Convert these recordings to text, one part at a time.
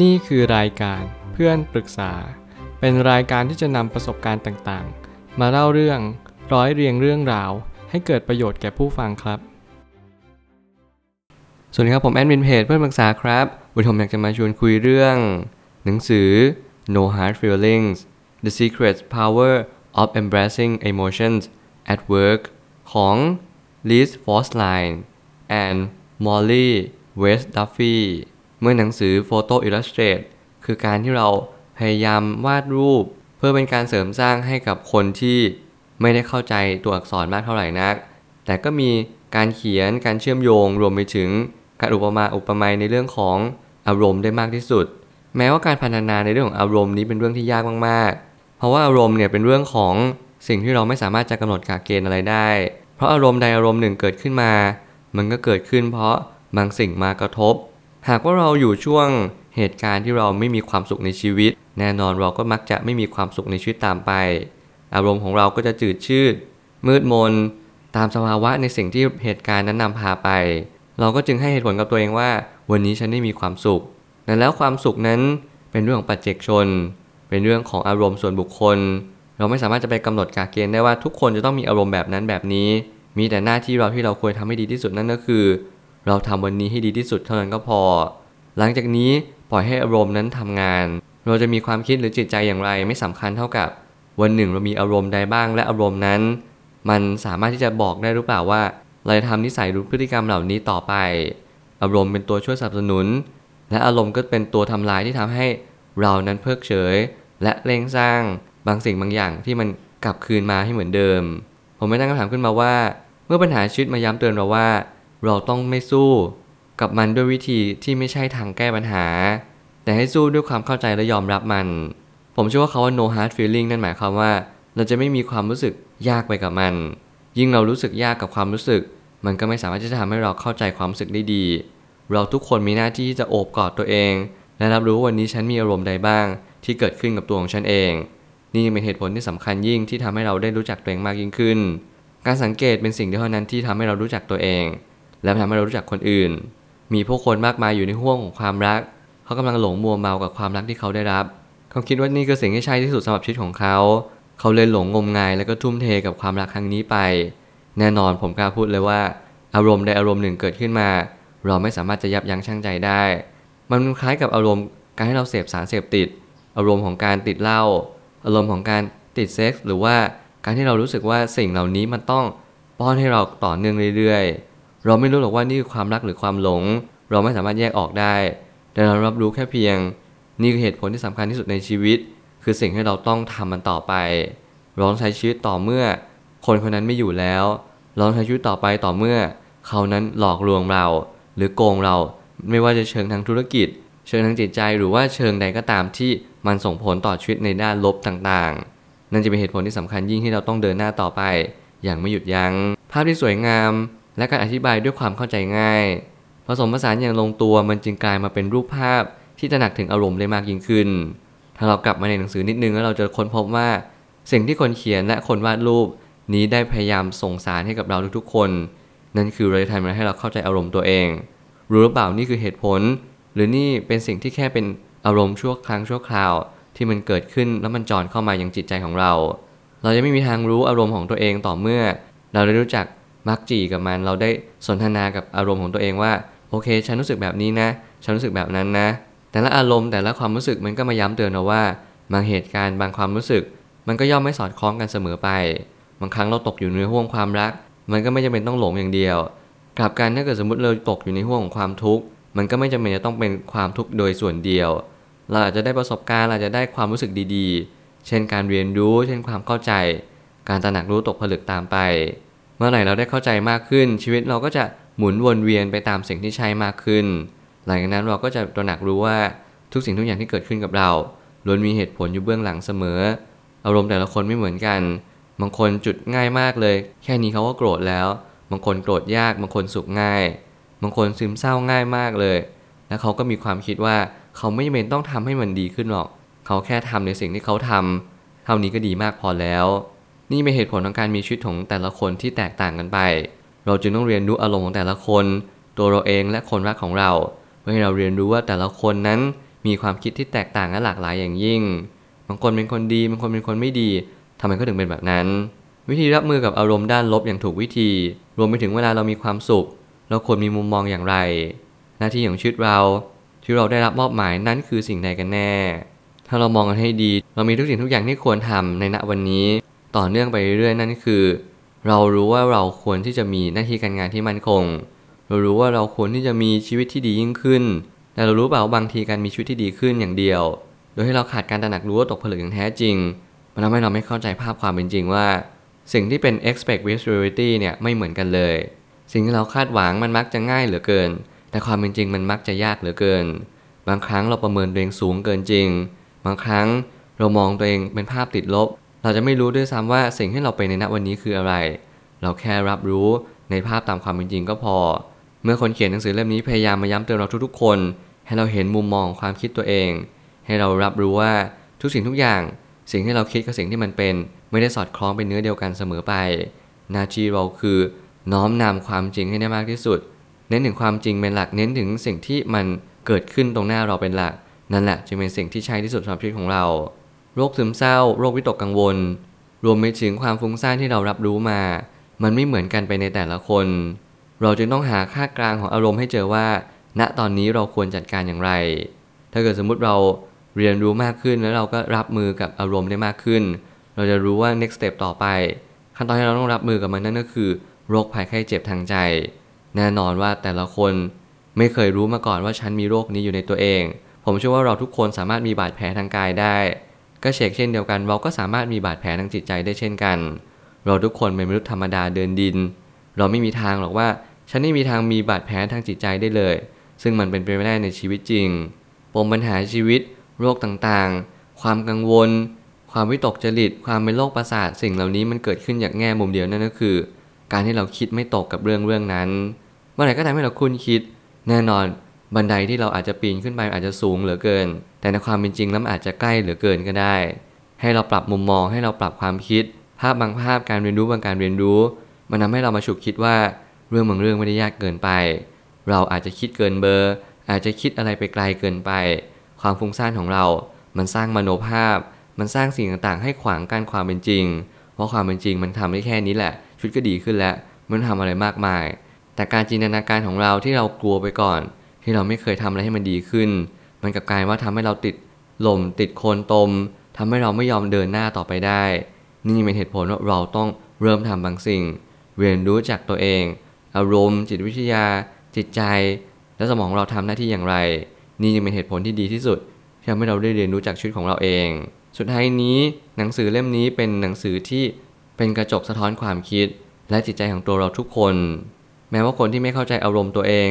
นี่คือรายการเพื่อนปรึกษา เป็นรายการที่จะนำประสบการณ์ต่างๆ มาเล่าเรื่องร้อยเรียงเรื่องราว ให้เกิดประโยชน์แก่ผู้ฟังครับ สวัสดีครับผมแอดมินเพจเพื่อนปรึกษาครับวันนี้ผมอยากจะมาชวนคุยเรื่อง หนังสือ No Hard Feelings The Secret Power of Embracing Emotions at Work ของ Liz Fosline and Molly West Duffy เมื่อหนังสือ Photo Illustrate คือการที่เราพยายามวาดรูป เพื่อเป็นการเสริมสร้างให้กับคนที่ไม่ได้เข้าใจตัวอักษรมากเท่าไหร่นัก แต่ก็มีการเขียนการเชื่อมโยงรวมไปถึงการอุปมาอุปไมยในเรื่องของอารมณ์ได้มากที่สุด แม้ว่าการพัฒนาในเรื่องของอารมณ์นี้เป็นเรื่องที่ยากมากๆ เพราะว่าอารมณ์เนี่ยเป็นเรื่องของสิ่งที่เราไม่สามารถจะกำหนดกาเกณฑ์อะไรได้ เพราะอารมณ์ใดอารมณ์หนึ่งเกิดขึ้นมา มันก็เกิดขึ้นเพราะบางสิ่งมากระทบ หากว่าเราอยู่ช่วงเหตุการณ์ที่เราไม่มีความสุขในชีวิต แน่นอนเราก็มักจะไม่มีความสุขในชีวิตตามไป อารมณ์ของเราก็จะจืดชืด มืดมน ตามสภาวะในสิ่งที่เหตุการณ์นั้นนำพาไป เราก็จึงให้เหตุผลกับตัวเองว่า วันนี้ฉันได้มีความสุขแต่แล้วความสุขนั้นเป็นเรื่องของปัจเจกชน เป็นเรื่องของอารมณ์ส่วนบุคคล เราไม่สามารถจะไปกำหนดกาเกณฑ์ได้ว่าทุกคนจะต้องมีอารมณ์แบบนั้นแบบนี้ มีแต่หน้าที่เราที่เราควรทำให้ดีที่สุดนั่นก็คือ เราทำวันนี้ให้ดีที่สุดเท่านั้นก็พอ หลังจากนี้ปล่อยให้อารมณ์นั้นทำงาน เราจะมีความคิดหรือจิตใจอย่างไรไม่สำคัญเท่ากับ วันหนึ่งเรามีอารมณ์ใดบ้างและอารมณ์นั้น มันสามารถที่จะบอกได้หรือเปล่าว่าเราจะทำนิสัยหรือพฤติกรรมเหล่านี้ต่อไป อารมณ์เป็นตัวช่วยสนับสนุน และอารมณ์ก็เป็นตัวทำลายที่ทำให้เรานั้นเพิกเฉย และเร่งสร้างบางสิ่งบางอย่างที่มันกลับคืนมาให้เหมือนเดิม ผมไม่ตั้งคำถามขึ้นมาว่า เมื่อปัญหาชีวิตมาย้ำเตือนเราว่า เราต้องไม่สู้ กับมันด้วยวิธีที่ไม่ใช่ทางแก้ปัญหา แต่ให้สู้ด้วยความเข้าใจและยอมรับมัน ผมเชื่อว่าเขาว่า no hard feeling นั่นหมายความว่า เราจะไม่มีความรู้สึกยากไปกับมัน ยิ่งเรารู้สึกยากกับความรู้สึก มันก็ไม่สามารถที่จะทำให้เราเข้าใจความรู้สึกได้ดี เราทุกคนมีหน้าที่ที่จะโอบกอดตัวเอง และรับรู้ว่าวันนี้ฉันมีอารมณ์ใดบ้าง ที่เกิดขึ้นกับตัวของฉันเอง นี่เป็นเหตุผลที่สำคัญยิ่งที่ทำให้เราได้รู้จักตัวเองมากยิ่งขึ้น การสังเกตเป็นสิ่งเดียวเท่านั้นที่ทำให้เรารู้จักตัวเอง และทำให้เรารู้จักคนอื่น มีผู้คนมากมายอยู่ในห่วงของความรัก เขากำลังหลงมัวเมากับความรักที่เขาได้รับ เขาคิดว่านี่คือสิ่งที่ใช่ที่สุดสำหรับชีวิตของเขา เขาเลยหลงงมงายและก็ทุ่มเทกับความรักครั้งนี้ไป แน่นอนผมกล้าพูดเลยว่า อารมณ์ใดอารมณ์หนึ่งเกิดขึ้นมา เราไม่สามารถจะยับยั้งชั่งใจได้ มันคล้ายกับอารมณ์การให้เราเสพสารเสพติด อารมณ์ของการติดเหล้า อารมณ์ของการติดเซ็กส์หรือว่าการที่เรารู้สึกว่าสิ่งเหล่านี้มันต้องป้อนให้เราต่อเนื่องเรื่อยๆ เราไม่รู้หรอกว่านี่คือความรักหรือความหลง เราไม่สามารถแยกออกได้ แต่เรารับรู้แค่เพียง นี่คือเหตุผลที่สำคัญที่สุดในชีวิต คือสิ่งที่เราต้องทำมันต่อไปเราต้องใช้ชีวิตต่อเมื่อ คนคนนั้นไม่อยู่แล้วเราต้องใช้ชีวิตต่อไปต่อเมื่อ เขานั้นหลอกลวงเรา หรือโกงเราไม่ว่าจะเชิงทางธุรกิจ เชิงทางจิตใจหรือว่าเชิงใดก็ตามที่มันส่งผลต่อชีวิตในด้านลบต่างๆ นั่นจะเป็นเหตุผลที่สำคัญยิ่งที่เราต้องเดินหน้าต่อไป อย่างไม่หยุดยัง้งภาพที่สวยงาม และการอธิบายด้วยความเข้าใจง่าย ผสมผสานอย่างลงตัวมันจึงกลายมาเป็นรูปภาพที่ตระหนักถึงอารมณ์ได้มากยิ่งขึ้น ถ้าเรากลับมาในหนังสือนิดนึงแล้วเราจะค้นพบว่า สิ่งที่คนเขียนและคนวาดรูปนี้ได้พยายามส่งสารให้กับเราทุกๆคน นั่นคือเราจะทำให้เราเข้าใจอารมณ์ตัวเอง รู้หรือเปล่านี่คือเหตุผล หรือนี่เป็นสิ่งที่แค่เป็นอารมณ์ชั่วครั้งชั่วคราว ที่มันเกิดขึ้นแล้วมันจอนเข้ามาอย่างจิตใจของเรา เราจะไม่มีทางรู้อารมณ์ของตัวเองต่อเมื่อ เราได้รู้จัก มักจีกับมัน เราได้สนทนากับอารมณ์ของตัวเองว่า โอเค ฉันรู้สึกแบบนี้นะ ฉันรู้สึกแบบนั้นนะ แต่ละอารมณ์แต่ละความรู้สึกมันก็มาย้ำเตือนเราว่าบางเหตุการณ์บางความรู้สึก มันก็ย่อมไม่สอดคล้องกันเสมอไป บางครั้งเราตกอยู่ในห่วงความรัก มันก็ไม่จำเป็นต้องหลงอย่างเดียวกลับกันถ้าเกิดสมมติเราตกอยู่ในห่วงของความทุกข์มันก็ไม่จำเป็นจะต้องเป็นความทุกข์โดยส่วนเดียว เราอาจจะได้ประสบการณ์เราอาจจะได้ความรู้สึกดีๆ เช่นการเรียนรู้ เช่นความเข้าใจ การตระหนักรู้ตกผลึกตามไป มื่อไหร่เราได้เข้าใจมากขึ้น ชีวิตเราก็จะหมุนวนเวียนไปตามสิ่งที่ใช่มากขึ้น หลังจากนั้นเราก็จะตระหนักรู้ว่าทุกสิ่งทุกอย่างที่เกิดขึ้นกับเราล้วนมีเหตุผลอยู่เบื้องหลังเสมอ อารมณ์แต่ละคนไม่เหมือนกัน บางคนจุดง่ายมากเลย แค่นี้เขาก็โกรธแล้ว บางคนโกรธยาก บางคนสุขง่าย บางคนซึมเศร้าง่ายมากเลย แล้วเขาก็มีความคิดว่าเขาไม่จำเป็นต้องทำให้มันดีขึ้นหรอก เขาแค่ทำในสิ่งที่เขาทำเท่านี้ก็ดีมากพอแล้ว นี่เป็นเหตุผลของการมีชีวิตของแต่ละคนที่แตกต่างกันไป เราจึงต้องเรียนรู้อารมณ์ของแต่ละคน ตัวเราเองและคนรักของเรา เพื่อให้เราเรียนรู้ว่าแต่ละคนนั้นมีความคิดที่แตกต่างและหลากหลายอย่างยิ่ง บางคนเป็นคนดี บางคนเป็นคนไม่ดีทำไมก็ถึงเป็นแบบนั้น วิธีรับมือกับอารมณ์ด้านลบอย่างถูกวิธี รวมไปถึงเวลาเรามีความสุข เราควรมีมุมมองอย่างไร หน้าที่ของชีวิตเรา ที่เราได้รับมอบหมายนั้นคือสิ่งใดกันแน่ ถ้าเรามองกันให้ดี เรามีทุกสิ่งทุกอย่างที่ควรทำในณวันนี้ ต่อเนื่องไปเรื่อยๆนั่นคือ เรารู้ว่าเราควรที่จะมีหน้าที่การงานที่มั่นคง เรารู้ว่าเราควรที่จะมีชีวิตที่ดียิ่งขึ้น แต่เรารู้เปล่าว่าบางทีการมีชีวิตที่ดีขึ้นอย่างเดียว โดยให้เราขาดการตระหนักรู้ว่าตกผลึกอย่างแท้จริง มันทำให้เราไม่เข้าใจภาพความเป็นจริงว่า สิ่งที่เป็น expect with reality เนี่ยไม่เหมือนกันเลย สิ่งที่เราคาดหวังมันมักจะง่ายเหลือเกิน แต่ความเป็นจริงมันมักจะยากเหลือเกิน บางครั้งเราประเมินตัวเองสูงเกินจริง บางครั้งเรามองตัวเองเป็นภาพติดลบ เราจะไม่รู้ด้วยซ้ำว่าสิ่งที่เราเป็นในณวันนี้คืออะไร เราแค่รับรู้ในภาพตามความเป็นจริงก็พอ เมื่อคนเขียนหนังสือเล่มนี้พยายามมาย้ำเตือนเราทุกๆ คน ให้เราเห็นมุมมองความคิดตัวเอง ให้เรารับรู้ว่าทุกสิ่งทุกอย่าง สิ่งที่เราคิดกับสิ่งที่มันเป็น ไม่ได้สอดคล้องเป็นเนื้อเดียวกันเสมอไปหน้าที่เราคือ น้อมนำความจริงให้ได้มากที่สุด เน้นถึงความจริงเป็นหลักเน้นถึงสิ่งที่มันเกิดขึ้นตรงหน้าเราเป็นหลัก นั่นแหละจึงเป็นสิ่งที่ใช่ที่สุดสำหรับชีวิตของเรา โรคซึมเศร้า โรควิตกกังวล รวมไปถึงความฟุ้งซ่านที่เรารับรู้มา มันไม่เหมือนกันไปในแต่ละคน เราจึงต้องหาค่ากลางของอารมณ์ให้เจอว่า ณตอนนี้เราควรจัดการอย่างไร ถ้าเกิดสมมุติเราเรียนรู้มากขึ้นแล้วเราก็รับมือกับอารมณ์ได้มากขึ้น เราจะรู้ว่า next step ต่อไป ขั้นตอนที่เราต้องรับมือกับมันนั่นก็คือ โรคภัยไข้เจ็บทางใจ แน่นอนว่าแต่ละคนไม่เคยรู้มาก่อนว่าฉันมีโรคนี้อยู่ในตัวเอง ผมเชื่อว่าเราทุกคนสามารถมีบาดแผลทางกายได้ ก็เชกเช่นเดียวกัน เราก็สามารถมีบาดแผลทางจิตใจได้เช่นกัน เราทุกคนเป็นมนุษย์ธรรมดาเดินดิน เราไม่มีทางหรอกว่า ฉันไม่มีทางมีบาดแผลทางจิตใจได้เลย ซึ่งมันเป็นไปไม่ได้ในชีวิตจริง ปมปัญหาชีวิต โรคต่างๆ ความกังวล ความวิตกจริต ความเป็นโรคประสาท สิ่งเหล่านี้มันเกิดขึ้นจากแง่มุมเดียวนั่นก็คือ การที่เราคิดไม่ตกกับเรื่องเรื่องนั้น เมื่อไหร่ก็ทำให้เราคุ้นคิด แน่นอน บันไดที่เราอาจจะปีนขึ้นไปอาจจะสูงเหลือเกิน แต่ในความเป็นจริงแล้วอาจจะใกล้เหลือเกินก็ได้ ให้เราปรับมุมมองให้เราปรับความคิด ภาพบางภาพการเรียนรู้บางการเรียนรู้ มันทาให้เรามาฉุกคิดว่าเรื่องบางเรื่องไม่ได้ยากเกินไป เราอาจจะคิดเกินเบอร์ อาจจะคิดอะไรไปไกลเกินไป ความฟุ้งซ่านของเรา มันสร้างมโนภาพ มันสร้างสิ่งต่างๆ ให้ขวางกั้นความเป็นจริง เพราะความเป็นจริงมันทำได้แค่นี้แหละ ชุดก็ดีขึ้นแล้วมันทำอะไรมากมาย แต่การจินตนาการของเราที่เรากลัวไปก่อน ที่เราไม่เคยทำอะไรให้มันดีขึ้น มันกลับกลายว่าทำให้เราติดลมติดโคลนตมทำให้เราไม่ยอมเดินหน้าต่อไปได้ นี่เป็นเหตุผลว่าเราต้องเริ่มทำบางสิ่ง เรียนรู้จากตัวเอง อารมณ์ จิตวิทยา จิตใจ และสมองเราทำหน้าที่อย่างไร นี่จึงเป็นเหตุผลที่ดีที่สุดที่ทำให้เราได้เรียนรู้จากชีวิตของเราเอง สุดท้ายนี้หนังสือเล่มนี้เป็นหนังสือที่เป็นกระจกสะท้อนความคิด และจิตใจของตัวเราทุกคน แม้ว่าคนที่ไม่เข้าใจอารมณ์ตัวเอง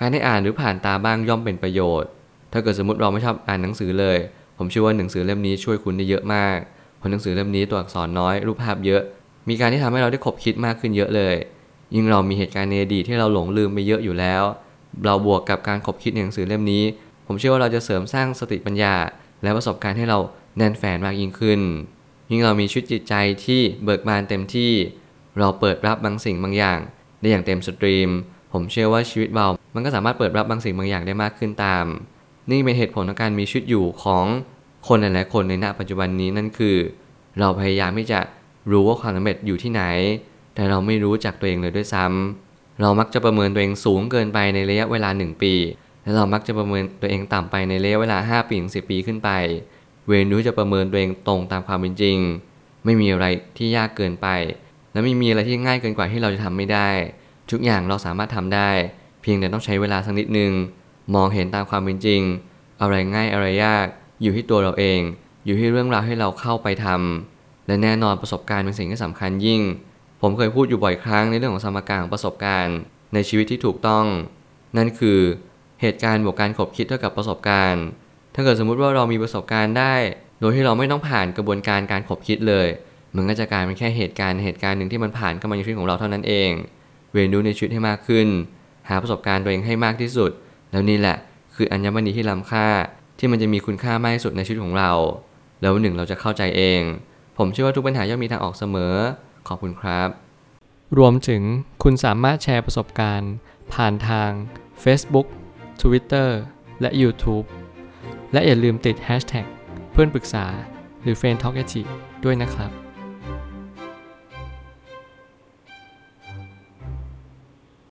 การได้อ่านหรือผ่านตาบ้างย่อมเป็นประโยชน์ ถ้าเกิดสมมติเราไม่ชอบอ่านหนังสือเลย ผมเชื่อว่าหนังสือเล่มนี้ช่วยคุณได้เยอะมาก เพราะหนังสือเล่มนี้ตัวอักษรน้อย รูปภาพเยอะ มีการที่ทำให้เราได้คบคิดมากขึ้นเยอะเลย ยิ่งเรามีเหตุการณ์ในอดีตที่เราหลงลืมไปเยอะอยู่แล้ว เราบวกกับการคบคิดในหนังสือเล่มนี้ ผมเชื่อว่าเราจะเสริมสร้างสติปัญญา และประสบการณ์ให้เราแน่นแฟนมากยิ่งขึ้น ยิ่งเรามีชุดจิตใจที่เบิกบานเต็มที่ เราเปิดรับบางสิ่งบางอย่าง ได้อย่างเต็มสตรีม ผมเชื่อว่าชีวิตเรา มันก็สามารถเปิดรับบางสิ่งบางอย่างได้มากขึ้นตาม นี่เป็นเหตุผลของการมีชีวิตอยู่ของคนหลายๆคนในณปัจจุบันนี้นั่นคือ เราพยายามที่จะรู้ว่าความสำเร็จอยู่ที่ไหน แต่เราไม่รู้จักตัวเองเลยด้วยซ้ำเรามักจะประเมินตัวเองสูงเกินไปในระยะเวลา 1 ปี และเรามักจะประเมินตัวเองต่ำไปในระยะเวลา 5 ปีถึง10 ปีขึ้นไป เวรรู้จะประเมินตัวเองตรงตามความเป็นจริง ไม่มีอะไรที่ยากเกินไป และไม่มีอะไรที่ง่ายเกินกว่าที่เราจะทำไม่ได้ ทุกอย่างเราสามารถทำได้ เพียงแต่ต้องใช้เวลาสักนิดนึงมองเห็นตามความเป็นจริง อะไรง่ายอะไรยาก อยู่ที่ตัวเราเอง อยู่ที่เรื่องราวให้เราเข้าไปทำและแน่นอนประสบการณ์เป็นสิ่งที่สำคัญยิ่ง ผมเคยพูดอยู่บ่อยครั้งในเรื่องของสมการของประสบการณ์ ในชีวิตที่ถูกต้อง นั่นคือเหตุการณ์บวกการขบคิดเท่ากับประสบการณ์ ถ้าเกิดสมมุติว่าเรามีประสบการณ์ได้ โดยที่เราไม่ต้องผ่านกระบวนการการขบคิดเลย มันก็จะกลายเป็นแค่เหตุการณ์เหตุการณ์หนึ่งที่มันผ่านเข้ามาในชีวิตของเราเท่านั้นเอง เรียนรู้ในชีวิตให้มากขึ้น หาประสบการณ์ตัวเองให้มากที่สุด แล้วนี่แหละ คืออัญมณีที่ล้ำค่าที่มันจะมีคุณค่ามากที่สุดในชีวิตของเรา แล้ววันหนึ่งเราจะเข้าใจเอง ผมเชื่อว่าทุกปัญหาย่อมมีทางออกเสมอ ขอบคุณครับ รวมถึงคุณสามารถแชร์ประสบการณ์ ผ่านทาง Facebook Twitter และ YouTube และอย่าลืมติด hashtag เพื่อนปรึกษาหรือ f r ร e n d t a l k a ด้วยนะครับ